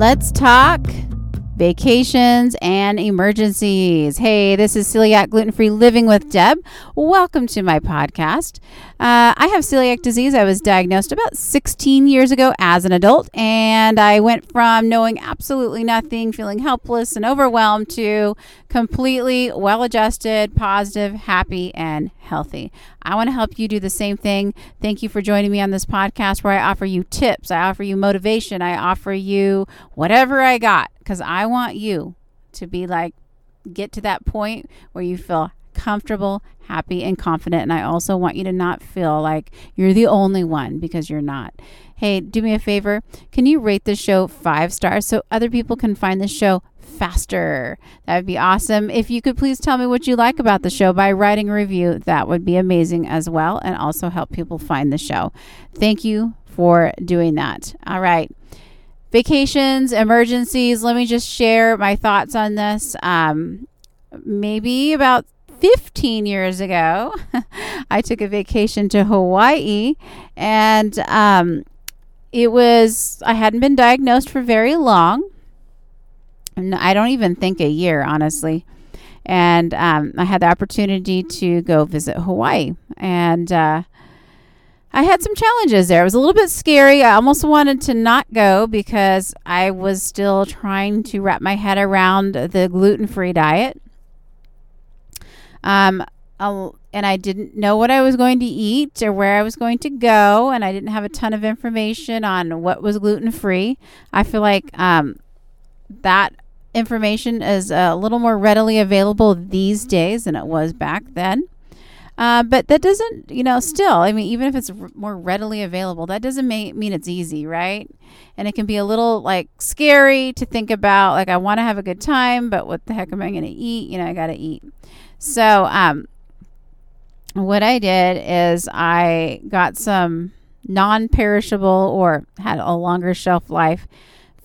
Let's talk vacations and emergencies. Hey, this is Celiac Gluten Free Living with Deb. Welcome to my podcast. Uh, I have celiac disease. I was diagnosed about 16 years ago as an adult, and I went from knowing absolutely nothing, feeling helpless and overwhelmed, to completely well adjusted, positive, happy, and healthy. I want to help you do the same thing. Thank you for joining me on this podcast where I offer you tips, I offer you motivation, I offer you whatever I got because I want you to be like, get to that point where you feel comfortable, happy, and confident. And I also want you to not feel like you're the only one because you're not. Hey, do me a favor. Can you rate the show five stars so other people can find the show faster? That would be awesome. If you could please tell me what you like about the show by writing a review, that would be amazing as well and also help people find the show. Thank you for doing that. All right vacations, emergencies. Let me just share my thoughts on this. Um, maybe about 15 years ago, I took a vacation to Hawaii and um, it was, I hadn't been diagnosed for very long. I don't even think a year, honestly. And um, I had the opportunity to go visit Hawaii. And uh, I had some challenges there. It was a little bit scary. I almost wanted to not go because I was still trying to wrap my head around the gluten free diet. Um, and I didn't know what I was going to eat or where I was going to go, and I didn't have a ton of information on what was gluten free. I feel like um, that information is a little more readily available these days than it was back then. Uh, but that doesn't, you know, still, I mean, even if it's r- more readily available, that doesn't ma- mean it's easy, right? And it can be a little like scary to think about, like, I want to have a good time, but what the heck am I going to eat? You know, I got to eat. So, um, what I did is I got some non perishable or had a longer shelf life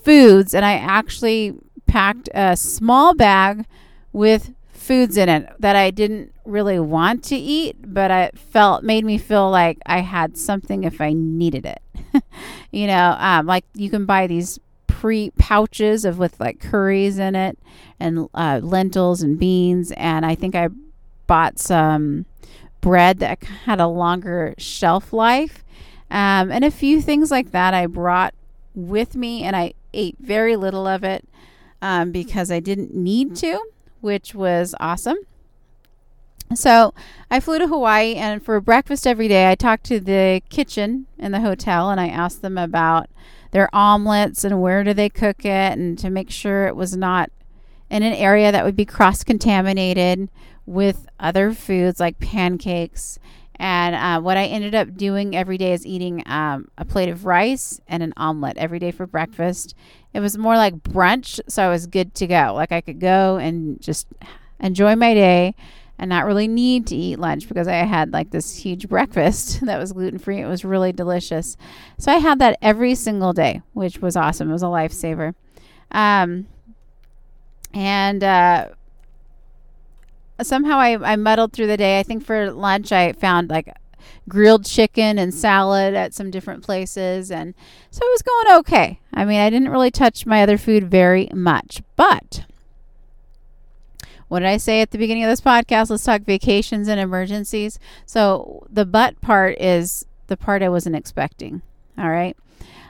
foods, and I actually packed a small bag with foods in it that I didn't really want to eat, but I felt made me feel like I had something if I needed it. you know, um, like you can buy these pre pouches of with like curries in it and uh, lentils and beans, and I think I bought some bread that had a longer shelf life, um, and a few things like that I brought with me, and I ate very little of it um, because I didn't need to which was awesome. So I flew to Hawaii, and for breakfast every day, I talked to the kitchen in the hotel and I asked them about their omelets and where do they cook it, and to make sure it was not in an area that would be cross contaminated with other foods like pancakes. And uh, what I ended up doing every day is eating um, a plate of rice and an omelet every day for breakfast. It was more like brunch, so I was good to go. Like I could go and just enjoy my day and not really need to eat lunch because I had like this huge breakfast that was gluten free. It was really delicious. So I had that every single day, which was awesome. It was a lifesaver. Um, and uh, somehow I, I muddled through the day. I think for lunch I found like grilled chicken and salad at some different places. And so it was going okay. I mean, I didn't really touch my other food very much. But what did I say at the beginning of this podcast? Let's talk vacations and emergencies. So the but part is the part I wasn't expecting. All right.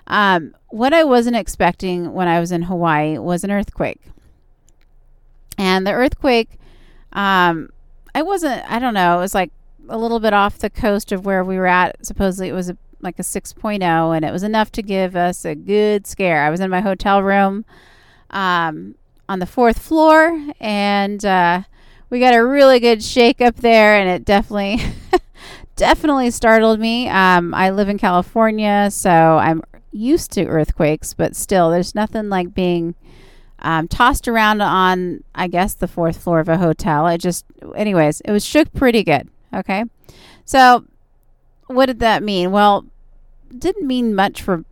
Um, what I wasn't expecting when I was in Hawaii was an earthquake. And the earthquake, um, I wasn't, I don't know, it was like a little bit off the coast of where we were at. Supposedly it was a, like a 6.0, and it was enough to give us a good scare. I was in my hotel room um, on the fourth floor, and uh, we got a really good shake up there, and it definitely. definitely startled me. Um, I live in California, so I'm used to earthquakes, but still, there's nothing like being um, tossed around on, I guess, the fourth floor of a hotel. I just, anyways, it was shook pretty good. Okay. So, what did that mean? Well, didn't mean much for,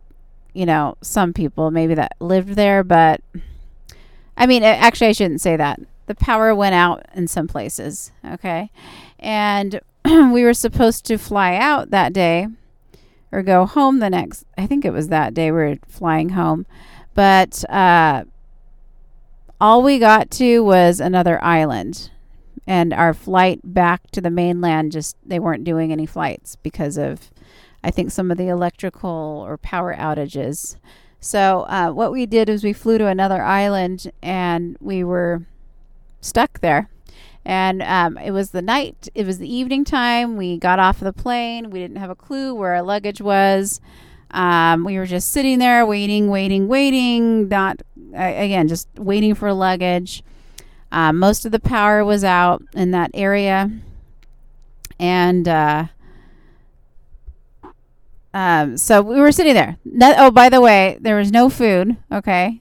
you know, some people maybe that lived there, but I mean, actually, I shouldn't say that. The power went out in some places. Okay. And we were supposed to fly out that day or go home the next, I think it was that day we were flying home. but uh, all we got to was another island. And our flight back to the mainland just, they weren't doing any flights because of, I think, some of the electrical or power outages. So, uh, what we did is we flew to another island and we were stuck there. And um, it was the night, it was the evening time. We got off of the plane. We didn't have a clue where our luggage was. Um, we were just sitting there waiting, waiting, waiting, not, again, just waiting for luggage. Uh, most of the power was out in that area. And uh, um, so we were sitting there. Oh, by the way, there was no food. Okay.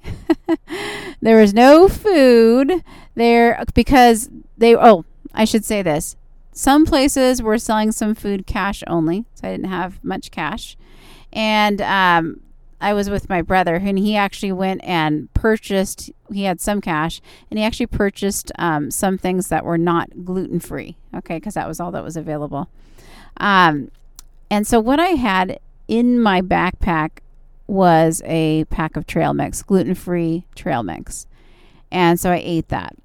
there was no food there because they, oh, I should say this. Some places were selling some food cash only. So I didn't have much cash. And um, I was with my brother, and he actually went and purchased. He had some cash, and he actually purchased um, some things that were not gluten free. Okay, because that was all that was available. Um, and so what I had in my backpack was a pack of trail mix, gluten free trail mix, and so I ate that.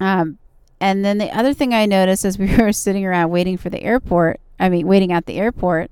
Um, and then the other thing I noticed as we were sitting around waiting for the airport, I mean, waiting at the airport,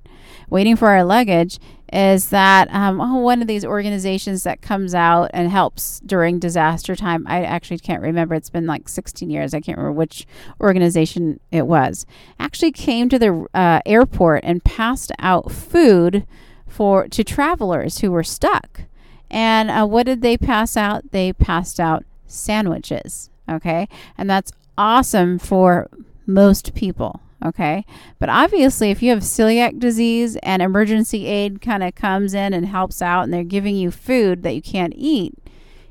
waiting for our luggage, is that um, oh, one of these organizations that comes out and helps during disaster time. I actually can't remember. It's been like 16 years. I can't remember which organization it was. Actually, came to the uh, airport and passed out food for to travelers who were stuck. And uh, what did they pass out? They passed out sandwiches. Okay, and that's awesome for most people. Okay. But obviously, if you have celiac disease and emergency aid kind of comes in and helps out and they're giving you food that you can't eat,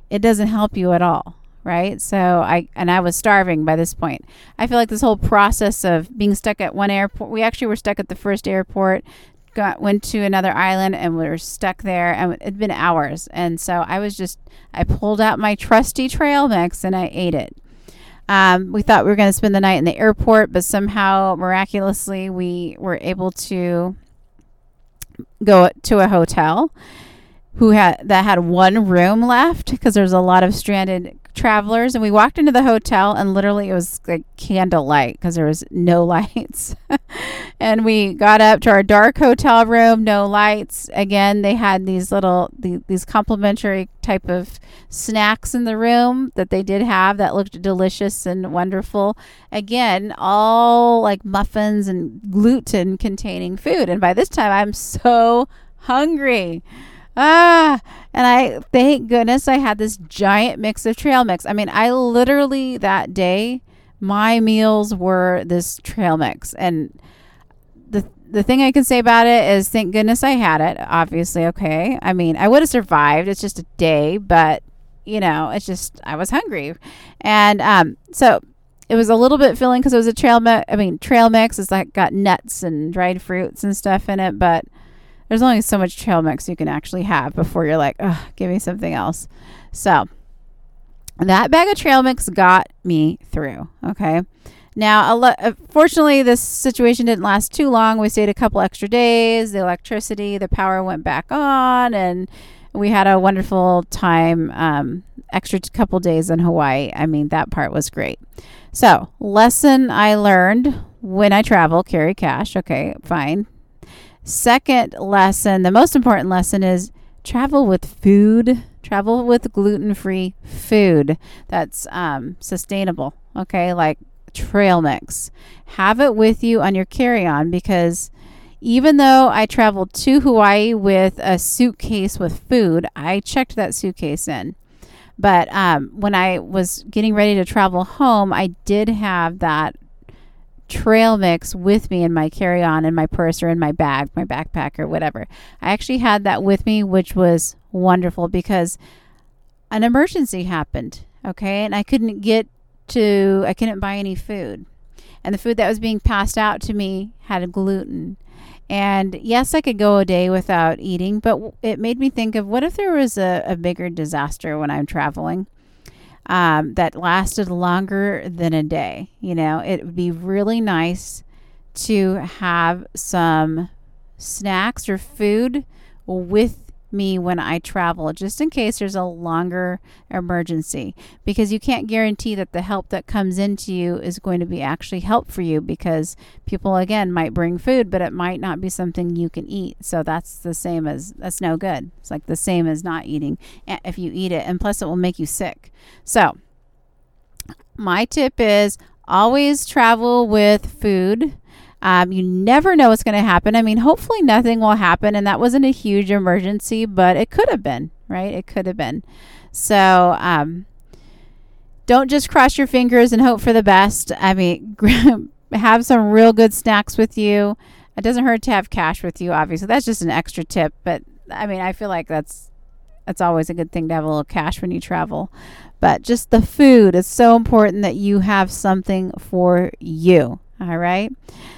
it doesn't help you at all. Right. So I, and I was starving by this point. I feel like this whole process of being stuck at one airport, we actually were stuck at the first airport, got, went to another island and we were stuck there and it'd been hours. And so I was just, I pulled out my trusty trail mix and I ate it. Um, we thought we were going to spend the night in the airport, but somehow miraculously we were able to go to a hotel who had that had one room left because there's a lot of stranded travelers and we walked into the hotel and literally it was like candlelight because there was no lights. And we got up to our dark hotel room no lights. Again they had these little the, these complimentary type of snacks in the room that they did have that looked delicious and wonderful. Again all like muffins and gluten containing food. And by this time i'm so hungry ah and i thank goodness i had this giant mix of trail mix. I mean i literally that day my meals were this trail mix. And the the thing i can say about it is thank goodness i had it obviously okay? I mean i would have survived it's just a day but you know it's just i was hungry. And um so it was a little bit filling because it was a trail mix i mean trail mix it's like got nuts and dried fruits and stuff in it but there's only so much trail mix you can actually have before you're like, oh, give me something else. So that bag of trail mix got me through. Okay. Now, uh, fortunately, this situation didn't last too long. We stayed a couple extra days. The electricity, the power went back on, and we had a wonderful time. Um, extra couple days in Hawaii. I mean, that part was great. So, lesson I learned when I travel: carry cash. Okay, fine. Second lesson, the most important lesson is travel with food, travel with gluten free food that's um, sustainable. Okay, like trail mix. Have it with you on your carry on because even though I traveled to Hawaii with a suitcase with food, I checked that suitcase in. But um, when I was getting ready to travel home, I did have that trail mix with me in my carry on in my purse or in my bag, my backpack or whatever. I actually had that with me, which was wonderful because an emergency happened. Okay. And I couldn't get to, I couldn't buy any food. And the food that was being passed out to me had gluten. And yes, I could go a day without eating, but it made me think of what if there was a, a bigger disaster when I'm traveling? Um, that lasted longer than a day. You know, it would be really nice to have some snacks or food with me when I travel, just in case there's a longer emergency. Because you can't guarantee that the help that comes into you is going to be actually help for you because people, again, might bring food, but it might not be something you can eat. So that's the same as that's no good. It's like the same as not eating eh, if you eat it. And plus, it will make you sick. So, my tip is always travel with food um, you never know what's going to happen. I mean, hopefully nothing will happen, and that wasn't a huge emergency, but it could have been, right? It could have been. So, um, don't just cross your fingers and hope for the best. I mean, have some real good snacks with you. It doesn't hurt to have cash with you, obviously. That's just an extra tip, but I mean, I feel like that's that's always a good thing to have a little cash when you travel. But just the food is so important that you have something for you. All right.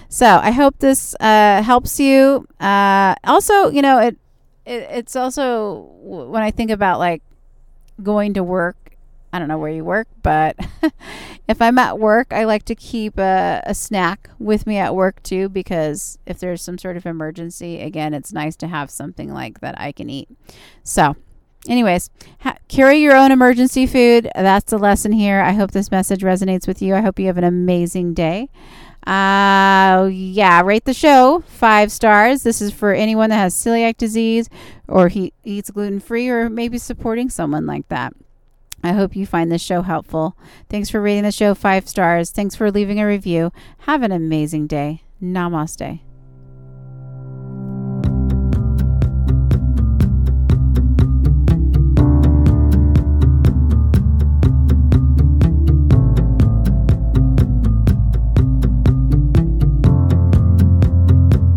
So I hope this uh, helps you. Uh, also, you know, it, it it's also when I think about like going to work. I don't know where you work, but if I'm at work, I like to keep a, a, snack with me at work too, because if there's some sort of emergency, again, it's nice to have something like that I can eat. So, anyways, ha- carry your own emergency food. That's the lesson here. I hope this message resonates with you. I hope you have an amazing day. Uh, yeah, rate the show five stars. This is for anyone that has celiac disease or he eats gluten free or maybe supporting someone like that. I hope you find this show helpful. Thanks for rating the show five stars. Thanks for leaving a review. Have an amazing day. Namaste.